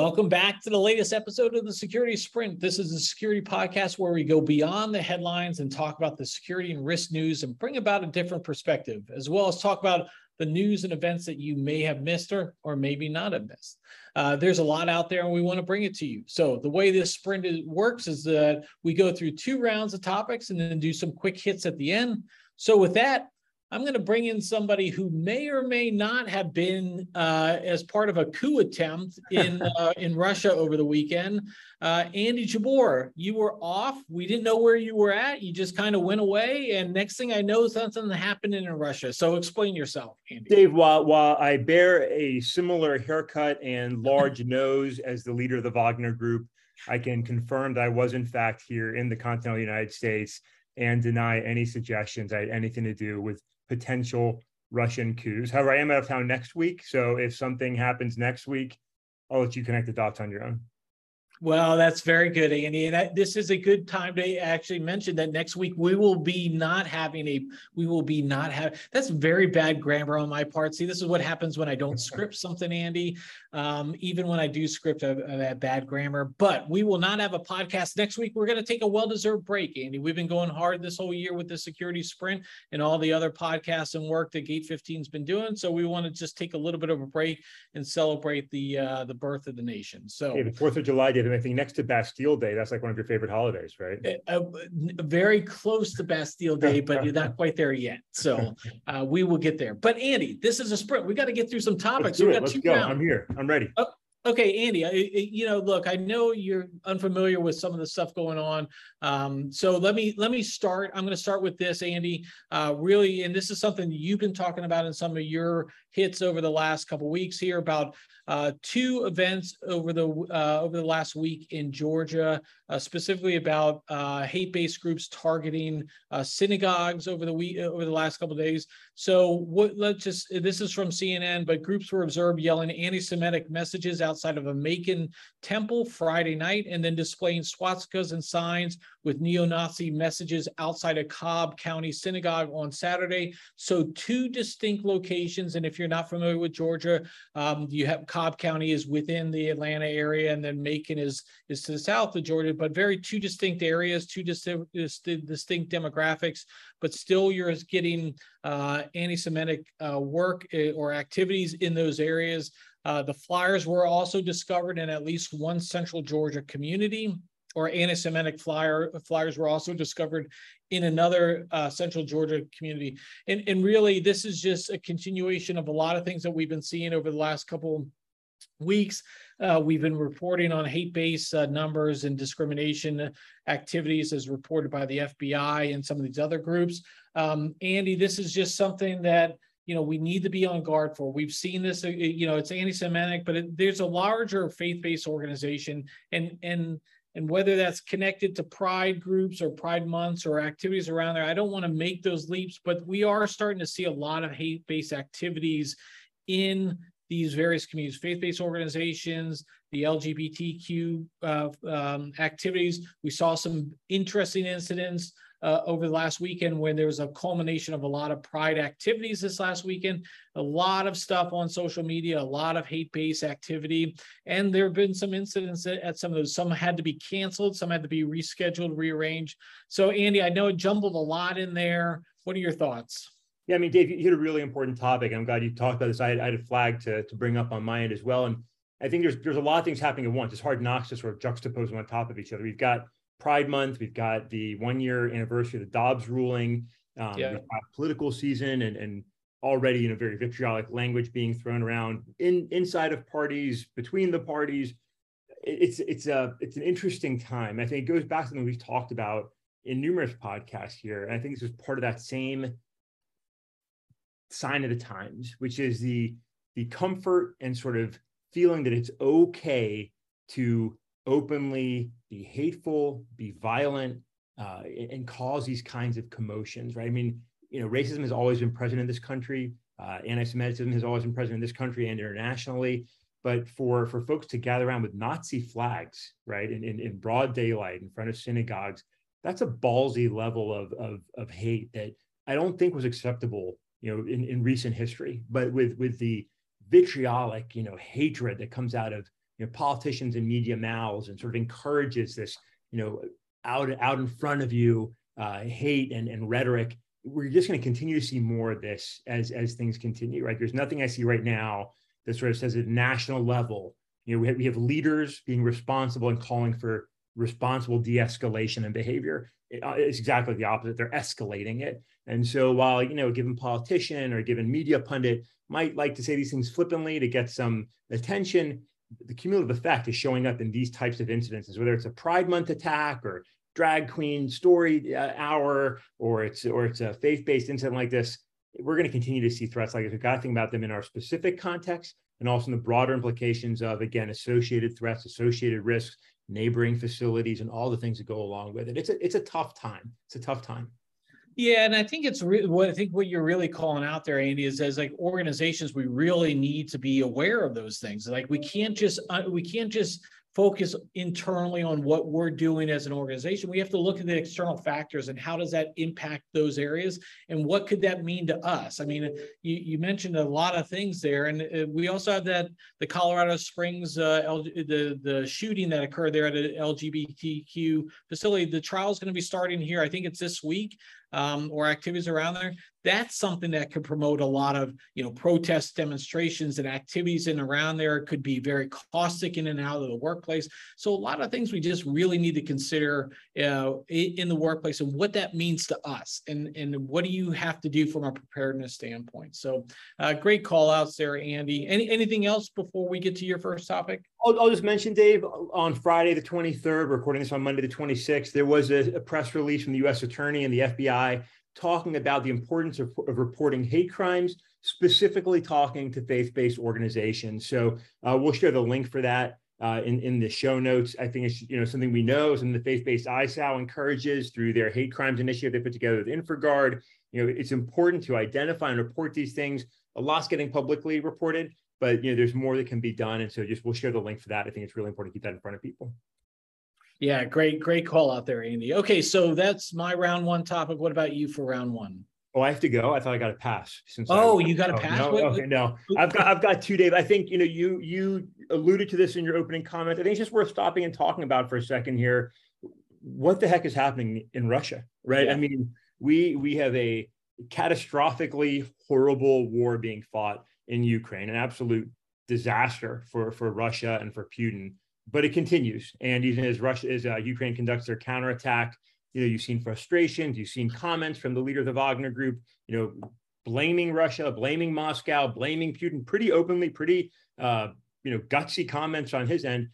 Welcome back to the latest episode of the Security Sprint. This is the security podcast where we go beyond the headlines and talk about the security and risk news and bring about a different perspective, as well as talk about the news and events that you may have missed or, or maybe not have missed. Uh, there's a lot out there and we want to bring it to you. So, the way this sprint is, works is that we go through two rounds of topics and then do some quick hits at the end. So, with that, I'm going to bring in somebody who may or may not have been uh, as part of a coup attempt in uh, in Russia over the weekend. Uh, Andy Jabbour, you were off. We didn't know where you were at. You just kind of went away, and next thing I know, something happened in Russia. So explain yourself, Andy. Dave, while while I bear a similar haircut and large nose as the leader of the Wagner Group, I can confirm that I was in fact here in the continental United States and deny any suggestions I had anything to do with potential Russian coups. However, I am out of town next week. So if something happens next week, I'll let you connect the dots on your own. Well, that's very good, Andy. And I, this is a good time to actually mention that next week we will be not having a, we will be not have, that's very bad grammar on my part. See, this is what happens when I don't script something, Andy. Um, even when I do script, I, I have bad grammar. But we will not have a podcast next week. We're going to take a well-deserved break, Andy. We've been going hard this whole year with the security sprint and all the other podcasts and work that Gate 15's been doing. So we want to just take a little bit of a break and celebrate the uh, the birth of the nation. So hey, the Fourth of July, David. I think next to Bastille Day, that's like one of your favorite holidays, right? Uh, uh very close to Bastille Day, but you're not quite there yet. So uh, we will get there. But Andy, this is a sprint. We got to get through some topics. Let's, Let's go. Rounds. I'm here. I'm ready. Oh, Okay, Andy, I, you know, look, I know you're unfamiliar with some of the stuff going on. Um, so let me let me start. I'm going to start with this, Andy. Uh, really, and this is something you've been talking about in some of your hits over the last couple weeks here about uh, two events over the uh, over the last week in Georgia, uh, specifically about uh, hate-based groups targeting uh, synagogues over the week over the last couple days. So what? Let's just this is from CNN, but groups were observed yelling anti-Semitic messages outside of a Macon temple Friday night, and then displaying swastikas and signs with neo-Nazi messages outside a Cobb County synagogue on Saturday. So two distinct locations, and if you're not familiar with Georgia, um, you have Cobb County is within the Atlanta area, and then Macon is is to the south of Georgia, but very two distinct areas, two distinct, distinct demographics, but still you're getting uh, anti-Semitic uh, work eh, or activities in those areas. Uh, the flyers were also discovered in at least one central Georgia community or anti-Semitic flyer flyers were also discovered in another uh, central Georgia community. And, and really, this is just a continuation of a lot of things that we've been seeing over the last couple weeks. Uh, we've been reporting on hate-based uh, numbers and discrimination activities as reported by the FBI and some of these other groups. Um, Andy, this is just something that you know we need to be on guard for. We've seen this. Uh, you know, it's anti-Semitic, but it, there's a larger faith-based organization, and and and whether that's connected to pride groups or pride months or activities around there i don't want to make those leaps but we are starting to see a lot of hate-based activities in these various communities faith-based organizations the lgbtq uh, um, activities we saw some interesting incidents uh, over the last weekend when there was a culmination of a lot of pride activities this last weekend, a lot of stuff on social media, a lot of hate based activity. And there have been some incidents at some of those. Some had to be canceled, some had to be rescheduled, rearranged. So, Andy, I know it jumbled a lot in there. What are your thoughts? Yeah, I mean, Dave, you hit a really important topic. I'm glad you talked about this. I had, I had a flag to, to bring up on my end as well. And I think there's there's a lot of things happening at once. It's hard not to sort of juxtapose them on top of each other. We've got Pride Month. We've got the one year anniversary of the Dobbs ruling. Um, yeah. We've got political season and, and already in a very vitriolic language being thrown around in inside of parties, between the parties. It's it's a it's an interesting time. I think it goes back to something we've talked about in numerous podcasts here. And I think this is part of that same sign of the times, which is the the comfort and sort of feeling that it's okay to openly be hateful, be violent, uh, and cause these kinds of commotions, right? I mean, you know, racism has always been present in this country. Uh, anti-Semitism has always been present in this country and internationally. But for for folks to gather around with Nazi flags, right, in, in, in broad daylight in front of synagogues, that's a ballsy level of, of, of hate that I don't think was acceptable, you know, in, in recent history. But with with the vitriolic, you know, hatred that comes out of you know politicians and media mouths and sort of encourages this you know out out in front of you uh, hate and, and rhetoric we're just going to continue to see more of this as as things continue right? There's nothing i see right now that sort of says at national level you know we have, we have leaders being responsible and calling for responsible de-escalation and behavior. Uh, it's exactly the opposite. They're escalating it. And so while you know a given politician or a given media pundit might like to say these things flippantly to get some attention the cumulative effect is showing up in these types of incidences whether it's a pride month attack or drag queen story uh, hour or it's or it's a faith-based incident like this we're going to continue to see threats like this. We've got to think about them in our specific context and also in the broader implications of again associated threats associated risks neighboring facilities and all the things that go along with it. It's a it's a tough time. It's a tough time yeah, and I think it's re- what I think what you're really calling out there, Andy, is as like organizations, we really need to be aware of those things. Like we can't just uh, we can't just focus internally on what we're doing as an organization. We have to look at the external factors and how does that impact those areas and what could that mean to us? I mean, you, you mentioned a lot of things there, and uh, we also have that the Colorado Springs uh, the the shooting that occurred there at an LGBTQ facility. The trial is going to be starting here. I think it's this week um, or activities around there, that's something that could promote a lot of you know protests, demonstrations and activities in around there. It could be very caustic in and out of the workplace. So a lot of things we just really need to consider uh, in the workplace and what that means to us and and what do you have to do from a preparedness standpoint. So uh, great call outs there, Andy. Any anything else before we get to your first topic? I'll, I'll, just mention, Dave, on Friday the 23rd, recording this on Monday the 26th, there was a, a, press release from the U.S. Attorney and the FBI talking about the importance of, of reporting hate crimes, specifically talking to faith-based organizations. So uh, we'll share the link for that uh, in, in the show notes. I think it's you know something we know, something the faith-based ISAC encourages through their hate crimes initiative they put together with InfraGard. You know, it's important to identify and report these things. A lot's getting publicly reported, but you know there's more that can be done and so just we'll share the link for that i think it's really important to keep that in front of people yeah great great call out there andy okay so that's my round one topic what about you for round one Oh, I have to go. I thought I got a pass. Since oh, I, you got a oh, pass. No, okay, no, I've got I've got two, Dave. I think you know you you alluded to this in your opening comment. I think it's just worth stopping and talking about for a second here. What the heck is happening in Russia, right? Yeah. I mean, we we have a catastrophically horrible war being fought in Ukraine, an absolute disaster for, for Russia and for Putin. But it continues. And even as Russia, as uh, Ukraine conducts their counterattack, you know, you've seen frustrations, you've seen comments from the leader of the Wagner group, you know, blaming Russia, blaming Moscow, blaming Putin pretty openly, pretty, uh, you know, gutsy comments on his end.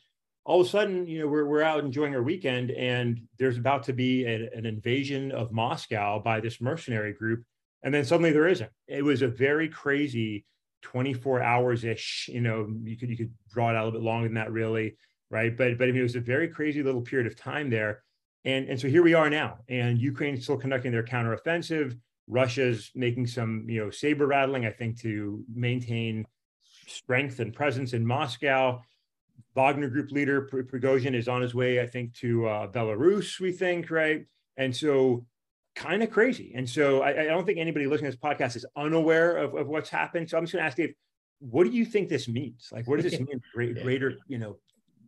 All of a sudden, you know, we're, we're out enjoying our weekend and there's about to be a, an invasion of Moscow by this mercenary group. And then suddenly there isn't. It was a very crazy 24 hours ish. You know, you could you could draw it out a little bit longer than that, really, right? But but I mean, it was a very crazy little period of time there, and and so here we are now, and Ukraine is still conducting their counteroffensive. Russia's making some you know saber rattling, I think, to maintain strength and presence in Moscow. Wagner Group leader Prigozhin is on his way, I think, to uh, Belarus. We think, right? And so kind of crazy. And so I, I, don't think anybody listening to this podcast is unaware of, of what's happened. So I'm just going to ask Dave, what do you think this means? Like, what does this mean? Greater, greater you know,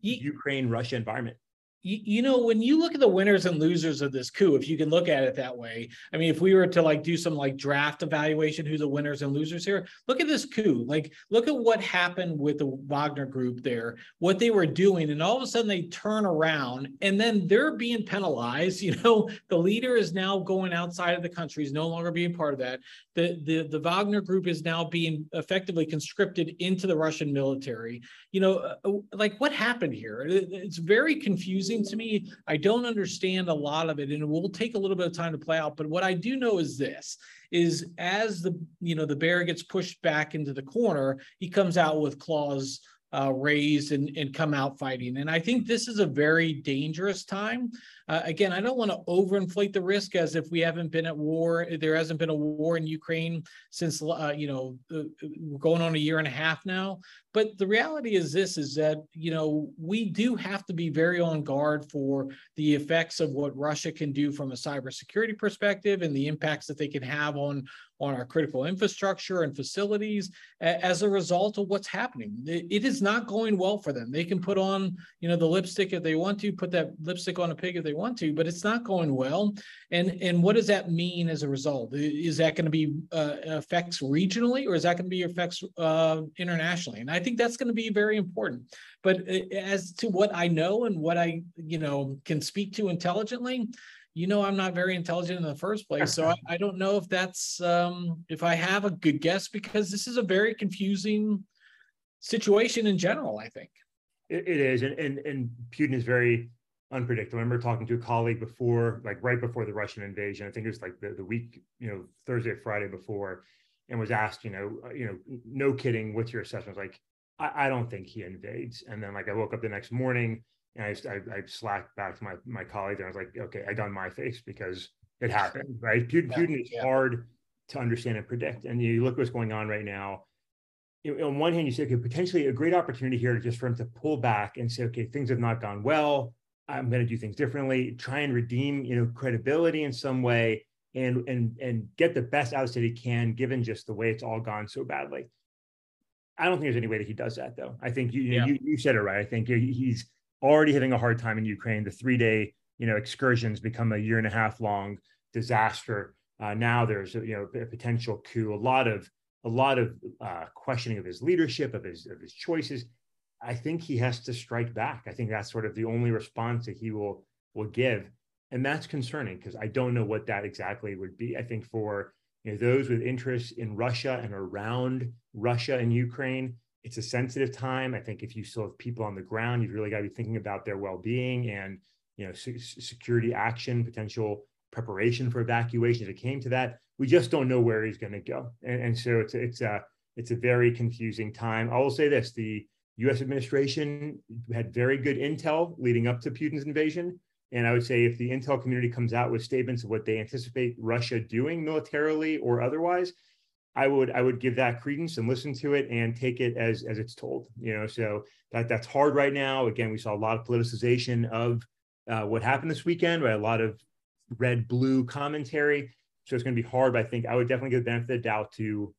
Ukraine Russia environment you, you know when you look at the winners and losers of this coup if you can look at it that way i mean if we were to like do some like draft evaluation who the winners and losers here look at this coup. Like look at what happened with the wagner group there what they were doing and all of a sudden they turn around and then they're being penalized you know? The leader is now going outside of the country is no longer being part of that. The the, the wagner group is now being effectively conscripted into the russian military. You know uh, like what happened here? It's very confusing to me. I don't understand a lot of it, and it will take a little bit of time to play out. But what I do know is this: is as the you know the bear gets pushed back into the corner, he comes out with claws uh, raised and, and come out fighting. And I think this is a very dangerous time Uh, again, I don't want to overinflate the risk as if we haven't been at war. There hasn't been a war in Ukraine since, uh, you know, uh, going on a year and a half now. But the reality is this, is that, you know, we do have to be very on guard for the effects of what Russia can do from a cybersecurity perspective and the impacts that they can have on on our critical infrastructure and facilities as a result of what's happening. It is not going well for them. They can put on, you know, the lipstick if they want to, put that lipstick on a pig if they want to, but it's not going well. And and what does that mean as a result? Is that going to be uh, effects regionally, or is that going to be effects uh, internationally? And I think that's going to be very important. But uh, as to what I know and what I, you know, can speak to intelligently, you know i'm not very intelligent in the first place so I, I, don't know if that's um if i have a good guess because this is a very confusing situation in general i think. It, it is and, and and putin is very unpredictable. I remember talking to a colleague before like right before the russian invasion. I think it was like the, the week you know thursday friday before and was asked you know uh, you know no kidding what's your assessment? Like I, I don't think he invades. And then like i woke up the next morning and I, I, I, slacked back to my my colleague and I was like, okay, I done my face because it happened, right? Putin, yeah, Putin is yeah. hard to understand and predict. And you look what's going on right now. On one hand, you say, okay, potentially a great opportunity here just for him to pull back and say, okay, things have not gone well. I'm going to do things differently. Try and redeem, you know, credibility in some way, and and and get the best out of it he can, given just the way it's all gone so badly. I don't think there's any way that he does that, though. I think you yeah. you, you said it right. I think he's already having a hard time in Ukraine. The three day, you know, excursions become a year and a half long disaster. Uh, now there's a, you know a potential coup. A lot of a lot of uh, questioning of his leadership, of his of his choices. I think he has to strike back. I think that's sort of the only response that he will will give, and that's concerning because I don't know what that exactly would be. I think for you know, those with interests in Russia and around Russia and Ukraine, it's a sensitive time. I think if you still have people on the ground, you've really got to be thinking about their well-being and you know security action, potential preparation for evacuation. If it came to that, we just don't know where he's going to go, and, and so it's it's a it's a very confusing time. I will say this: the U.S. administration had very good intel leading up to Putin's invasion. And I would say if the intel community comes out with statements of what they anticipate Russia doing militarily or otherwise, I would I would give that credence and listen to it and take it as as it's told. You know, so that that's hard right now. Again, we saw a lot of politicization of uh, what happened this weekend, right? A lot of red blue commentary. So it's going to be hard. But I think I would definitely give the benefit of the doubt to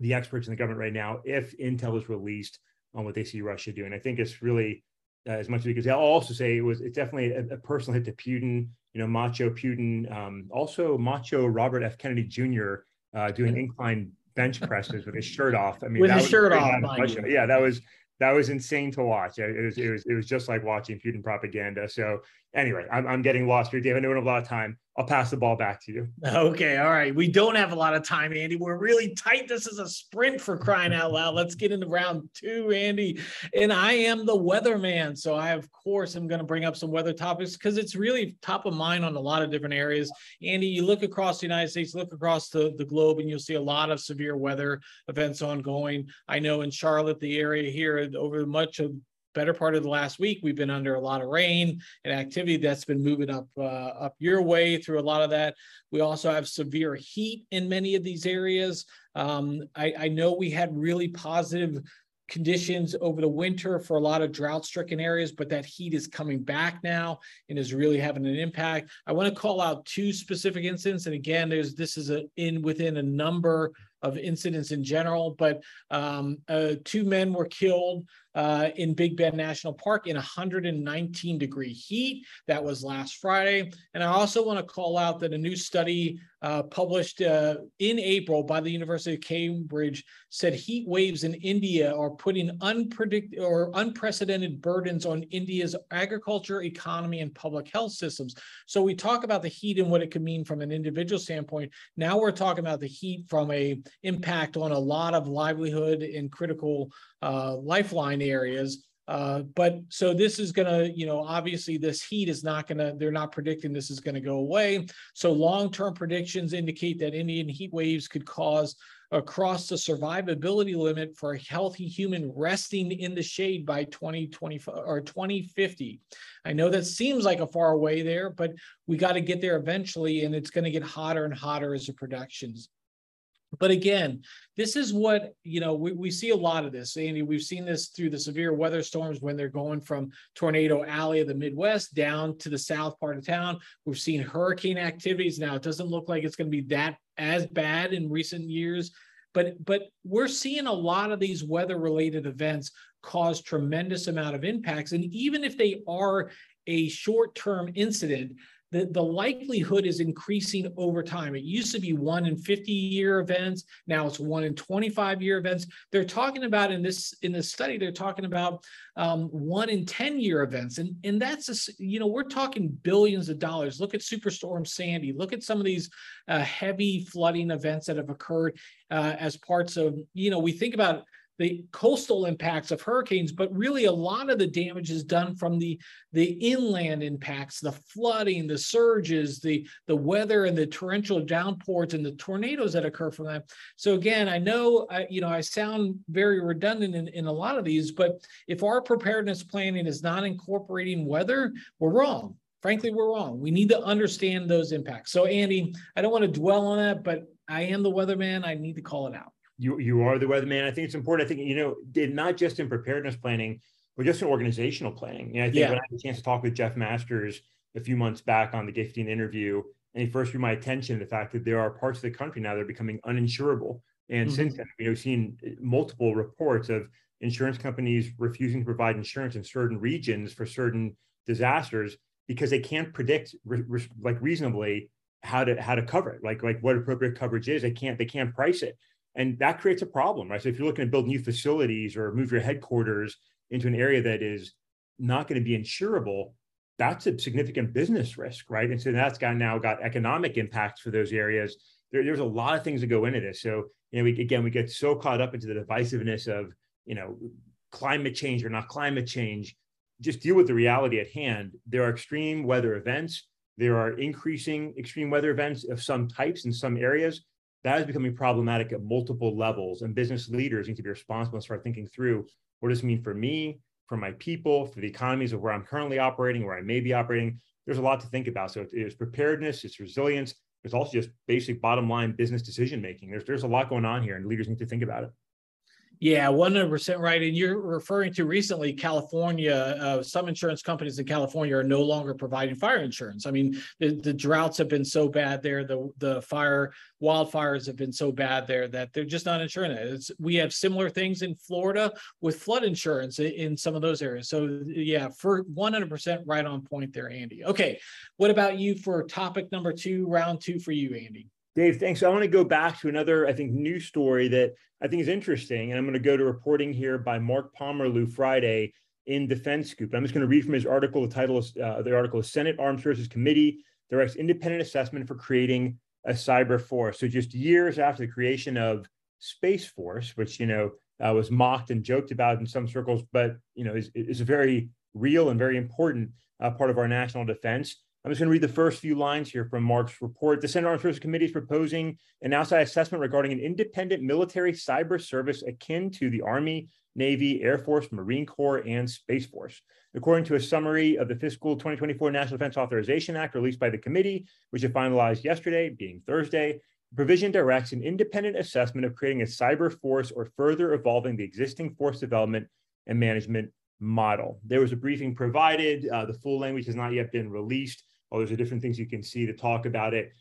the experts in the government right now if intel is released on what they see Russia doing. I think it's really uh, as much because they'll also say it was it's definitely a, a, personal hit to Putin. You know, macho Putin, um, also macho Robert F. Kennedy Jr uh, doing incline bench presses with his shirt off. I mean, with his shirt off. Yeah, that was that was insane to watch. It was it was it was just like watching Putin propaganda. So anyway, I'm I'm getting lost here, Dave. I know we have a lot of time. I'll pass the ball back to you. Okay. All right. We don't have a lot of time, Andy. We're really tight. This is a sprint for crying out loud. Let's get into round two, Andy. And I am the weatherman. So I, of course, am going to bring up some weather topics because it's really top of mind on a lot of different areas. Andy, you look across the United States, look across the, the globe, and you'll see a lot of severe weather events ongoing. I know in Charlotte, the area here, over much of better part of the last week, we've been under a lot of rain and activity that's been moving up uh, up your way through a lot of that. We also have severe heat in many of these areas. Um, I, I know we had really positive conditions over the winter for a lot of drought stricken areas, but that heat is coming back now and is really having an impact. I want to call out two specific incidents. And again, there's this is a, in within a number of incidents in general, but um, uh, two men were killed uh, in Big Bend National Park in 119 degree heat. That was last Friday. And I also want to call out that a new study uh, published uh, in April by the University of Cambridge said heat waves in India are putting unpredicted or unprecedented burdens on India's agriculture, economy, and public health systems. So we talk about the heat and what it could mean from an individual standpoint. Now we're talking about the heat from a impact on a lot of livelihood and critical uh, areas. Uh, but so this is going to, you know, obviously this heat is not going to, they're not predicting this is going to go away. So long term predictions indicate that Indian heat waves could cause across the survivability limit for a healthy human resting in the shade by 2025 or 2050. I know that seems like a far away there, but we got to get there eventually, and it's going to get hotter and hotter as the productions but again, this is what, you know, we, we see a lot of this, Andy. We've seen this through the severe weather storms when they're going from Tornado Alley of the Midwest down to the south part of town. We've seen hurricane activities. Now, it doesn't look like it's going to be that as bad in recent years, but but we're seeing a lot of these weather related events cause tremendous amount of impacts and even if they are a short term incident the, the likelihood is increasing over time. It used to be one in 50 year events. Now it's one in 25 year events. They're talking about in this in this study, they're talking about um, one in 10 year events. And, and that's, a, you know, we're talking billions of dollars. Look at Superstorm Sandy. Look at some of these uh, heavy flooding events that have occurred uh, as parts of, you know, we think about the coastal impacts of hurricanes, but really a lot of the damage is done from the, the inland impacts, the flooding, the surges, the, the weather and the torrential downpours and the tornadoes that occur from that. So again, I know, I, you know, I sound very redundant in, in a lot of these, but if our preparedness planning is not incorporating weather, we're wrong frankly, we're wrong. We need to understand those impacts. So, Andy, I don't want to dwell on that, but I am the weatherman. I need to call it out you you are the weatherman. I think it's important. I think you know, did not just in preparedness planning, but just in organizational planning. You know, I think yeah. when I had a chance to talk with Jeff Masters a few months back on the Gate 15 interview, and he first drew my attention to the fact that there are parts of the country now that are becoming uninsurable. And mm-hmm. since then, you know, we've seen multiple reports of insurance companies refusing to provide insurance in certain regions for certain disasters because they can't predict re- re- like reasonably how to how to cover it, like like what appropriate coverage is. They can't they can't price it. And that creates a problem, right? So if you're looking to build new facilities or move your headquarters into an area that is not going to be insurable, that's a significant business risk, right? And so that's got now got economic impacts for those areas. There, there's a lot of things that go into this. So, you know, we, again, we get so caught up into the divisiveness of, you know, climate change or not climate change. Just deal with the reality at hand. There are extreme weather events. There are increasing extreme weather events of some types in some areas that is becoming problematic at multiple levels and business leaders need to be responsible and start thinking through what does it mean for me for my people for the economies of where i'm currently operating where i may be operating. There's a lot to think about. So it's preparedness it's resilience there's also just basic bottom line business decision making. There's, there's a lot going on here and leaders need to think about it yeah, 100% right. And you're referring to recently California, uh, some insurance companies in California are no longer providing fire insurance. I mean, the, the droughts have been so bad there, the, the fire wildfires have been so bad there that they're just not insuring it. It's, we have similar things in Florida with flood insurance in, in some of those areas. So, yeah, for 100% right on point there, Andy. Okay, what about you for topic number two, round two for you, Andy? Dave, thanks. I want to go back to another, I think, news story that I think is interesting. And I'm going to go to reporting here by Mark Pomerleau Friday in Defense Scoop. I'm just going to read from his article. The title is uh, the article is Senate Armed Services Committee directs independent assessment for creating a cyber force. So just years after the creation of Space Force, which you know uh, was mocked and joked about in some circles, but you know is, is a very real and very important uh, part of our national defense. I'm just going to read the first few lines here from Mark's report. The Senate Armed Services Committee is proposing an outside assessment regarding an independent military cyber service akin to the Army, Navy, Air Force, Marine Corps, and Space Force. According to a summary of the fiscal 2024 National Defense Authorization Act released by the committee, which it finalized yesterday, being Thursday, the provision directs an independent assessment of creating a cyber force or further evolving the existing force development and management model. There was a briefing provided. Uh, the full language has not yet been released. Oh, there's a different things you can see to talk about it.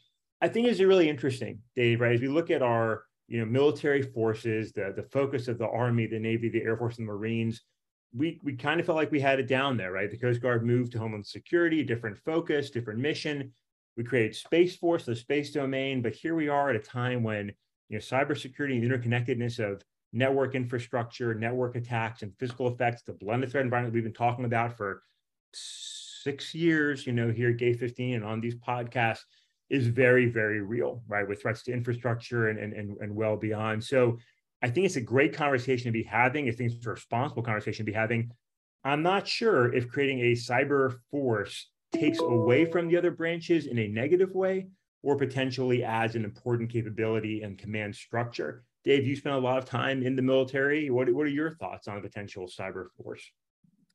I think it's really interesting, Dave, right? As we look at our you know military forces, the the focus of the Army, the Navy, the Air Force, and the Marines, we we kind of felt like we had it down there, right? The Coast Guard moved to Homeland Security, different focus, different mission. We created Space Force, the space domain, but here we are at a time when you know cybersecurity and interconnectedness of network infrastructure, network attacks, and physical effects, the blended threat environment we've been talking about for six years, you know, here at Gate 15 and on these podcasts is very, very real, right? With threats to infrastructure and, and, and, and well beyond. So I think it's a great conversation to be having. I think it's a responsible conversation to be having. I'm not sure if creating a cyber force takes away from the other branches in a negative way or potentially adds an important capability and command structure. Dave, you spent a lot of time in the military. What, what are your thoughts on a potential cyber force?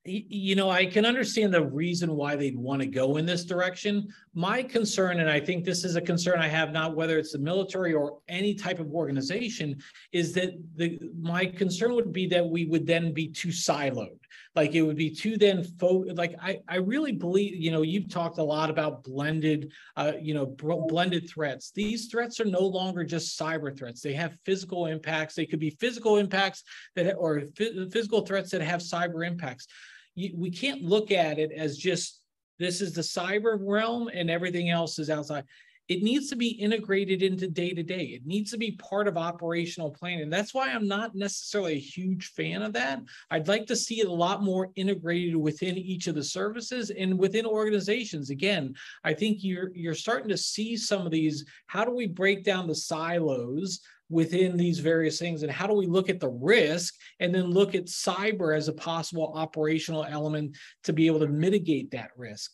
you know, I can understand the reason why they'd want to go in this direction. My concern, and I think this is a concern I have, not whether it's the military or any type of organization, is that the my concern would be that we would then be too siloed. Like it would be too then fo- like I I really believe you know you've talked a lot about blended uh you know blended threats. These threats are no longer just cyber threats. They have physical impacts. They could be physical impacts that or physical threats that have cyber impacts you, we can't look at it as just this is the cyber realm and everything else is outside. It needs to be integrated into day to day. It needs to be part of operational planning. That's why I'm not necessarily a huge fan of that. I'd like to see it a lot more integrated within each of the services and within organizations. Again, I think you're you're starting to see some of these. How do we break down the silos within these various things and how do we look at the risk and then look at cyber as a possible operational element to be able to mitigate that risk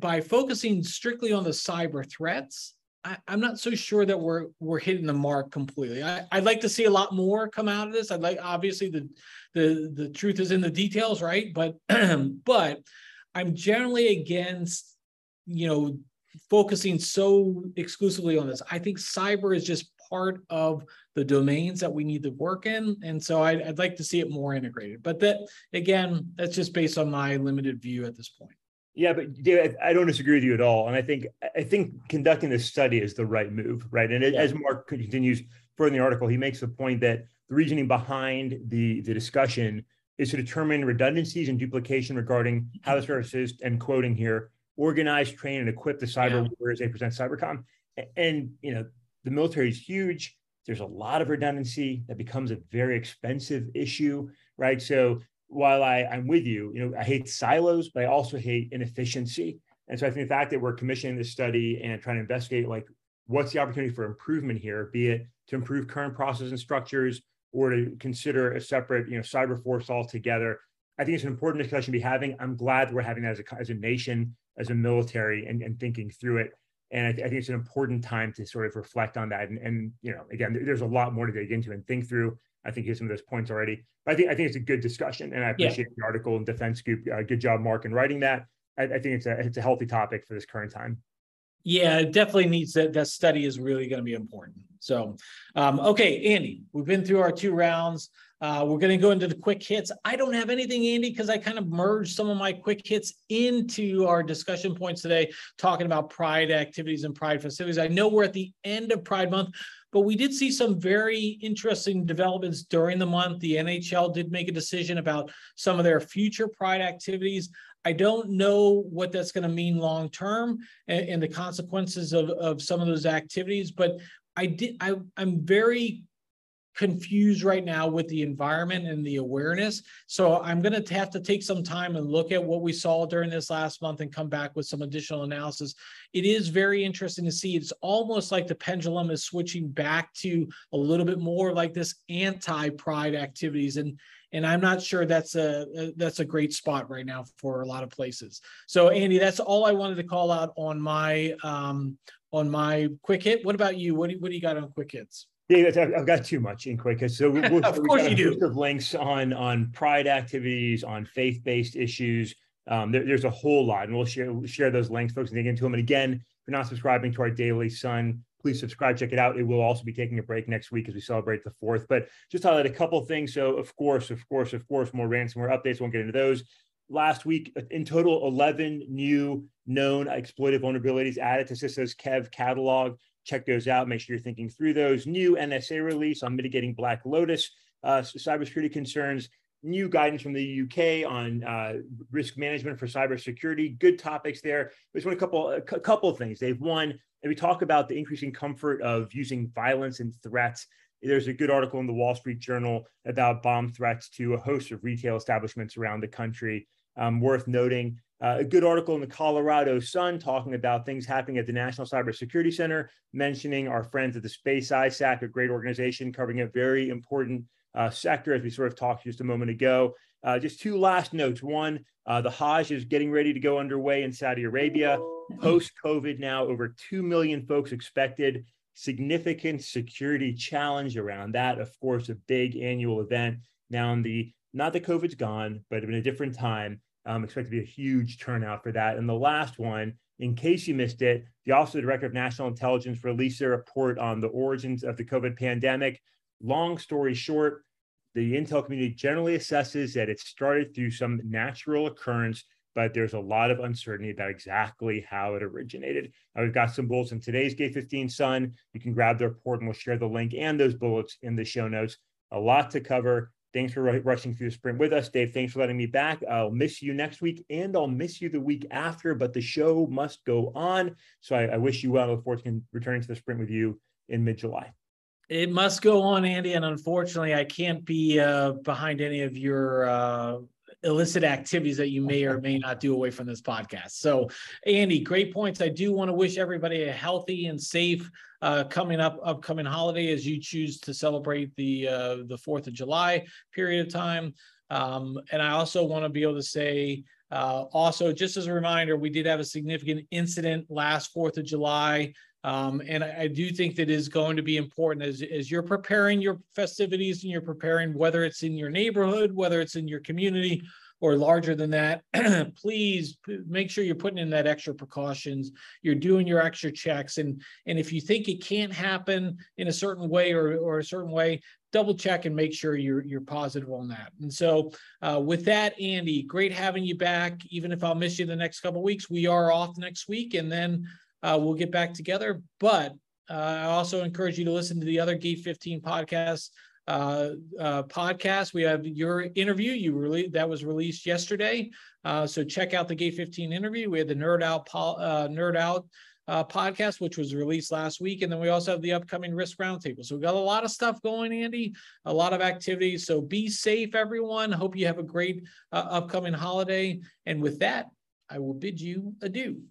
by focusing strictly on the cyber threats I, am not so sure that we're we're hitting the mark completely. I, would like to see a lot more come out of this. I'd like obviously the the the truth is in the details, right? But but I'm generally against you know focusing so exclusively on this. I think cyber is just part of the domains that we need to work in. And so I'd, I'd like to see it more integrated. But that, again, that's just based on my limited view at this point. Yeah, but David, I don't disagree with you at all. And I think I think conducting this study is the right move, right? And it, yeah. as Mark continues further in the article, he makes the point that the reasoning behind the, the discussion is to determine redundancies and duplication regarding mm-hmm. how the services, and quoting here, organize, train, and equip the cyber yeah. warriors they present cybercom. And you know, the military is huge. There's a lot of redundancy that becomes a very expensive issue, right? So while I, I'm with you, you know, I hate silos, but I also hate inefficiency. And so I think the fact that we're commissioning this study and trying to investigate like what's the opportunity for improvement here, be it to improve current processes and structures or to consider a separate, you know, cyber force altogether. I think it's an important discussion to be having. I'm glad we're having that as a, as a nation, as a military, and, and thinking through it and I, th- I, think it's an important time to sort of reflect on that. And, and you know, again, there's a lot more to dig into and think through. I think here's some of those points already. But I think I think it's a good discussion, and I appreciate yeah. the article in Defense Scoop. Uh, good job, Mark, in writing that. I, I, think it's a it's a healthy topic for this current time. Yeah, it definitely needs that. That study is really going to be important. So, um, okay, Andy, we've been through our two rounds. Uh, we're going to go into the quick hits. I don't have anything, Andy, because I kind of merged some of my quick hits into our discussion points today, talking about Pride activities and Pride facilities. I know we're at the end of Pride Month, but we did see some very interesting developments during the month. The NHL did make a decision about some of their future Pride activities. I don't know what that's going to mean long term and, and, the consequences of, of some of those activities, but I did I, I'm very confused right now with the environment and the awareness. So I'm going to have to take some time and look at what we saw during this last month and come back with some additional analysis. It is very interesting to see. It's almost like the pendulum is switching back to a little bit more like this anti-pride activities and and I'm not sure that's a that's a great spot right now for a lot of places. So Andy, that's all I wanted to call out on my um, on my quick hit. What about you? What do, what do you got on quick hits? David, I've got too much in quick hits. So we'll, of course you do. Of links on on pride activities, on faith based issues. Um, there, there's a whole lot, and we'll share we'll share those links, folks, and dig into them. And again, if you're not subscribing to our daily Sun, please subscribe, check it out. It will also be taking a break next week as we celebrate the fourth. But just highlight a couple things. So, of course, of course, of course, more ransomware updates. Won't get into those last week. In total, 11 new known exploited vulnerabilities added to CISA's KEV catalog. Check those out. Make sure you're thinking through those. New NSA release on mitigating Black Lotus uh, cybersecurity concerns. New guidance from the UK on uh, risk management for cybersecurity. Good topics there. There's one a couple a couple of things. They've one, and we talk about the increasing comfort of using violence and threats there's a good article in the Wall Street Journal about bomb threats to a host of retail establishments around the country um, worth noting. Uh, a good article in the Colorado Sun talking about things happening at the National Cybersecurity Center, mentioning our friends at the Space ISAC, a great organization covering a very important uh, sector, as we sort of talked just a moment ago. uh, just two last notes. One, uh, the Hajj is getting ready to go underway in Saudi Arabia. Post COVID, now over 2 million folks expected. Significant security challenge around that. Of course, a big annual event. Now, in the not that COVID's gone, but in a different time, um, expect to be a huge turnout for that. And the last one, in case you missed it, the Office of the Director of National Intelligence released a report on the origins of the COVID pandemic. Long story short, the intel community generally assesses that it started through some natural occurrence, but there's a lot of uncertainty about exactly how it originated. Now, we've got some bullets in today's Gate 15 Sun. You can grab the report and we'll share the link and those bullets in the show notes. A lot to cover. Thanks for rushing through the sprint with us, Dave. Thanks for letting me back. I'll miss you next week and I'll miss you the week after, but the show must go on. So I, I wish you well. I look forward to returning to the sprint with you in mid July. It must go on, Andy. And unfortunately, I can't be uh, behind any of your uh, illicit activities that you may or may not do away from this podcast. So, Andy, great points. I do want to wish everybody a healthy and safe uh, coming up upcoming holiday as you choose to celebrate the uh, the Fourth of July period of time. Um, and I also want to be able to say. Uh, also, just as a reminder, we did have a significant incident last 4th of July um, and I, I, do think that is going to be important as, as you're preparing your festivities and you're preparing whether it's in your neighborhood, whether it's in your community or larger than that, please make sure you're putting in that extra precautions. You're doing your extra checks. And, and if you think it can't happen in a certain way or, or a certain way, double check and make sure you're, you're positive on that. And so uh, with that, Andy, great having you back. Even if I'll miss you the next couple weeks, we are off next week. And then uh, we'll get back together. But uh, I also encourage you to listen to the other Gate 15 podcasts. Uh, uh, podcast. We have your interview. You really that was released yesterday. Uh, so check out the Gate 15 interview. We had the Nerd Out uh, Nerd Out uh, podcast, which was released last week, and then we also have the upcoming Risk Roundtable. So we've got a lot of stuff going, Andy. A lot of activities. So be safe, everyone. Hope you have a great uh, upcoming holiday. And with that, I will bid you adieu.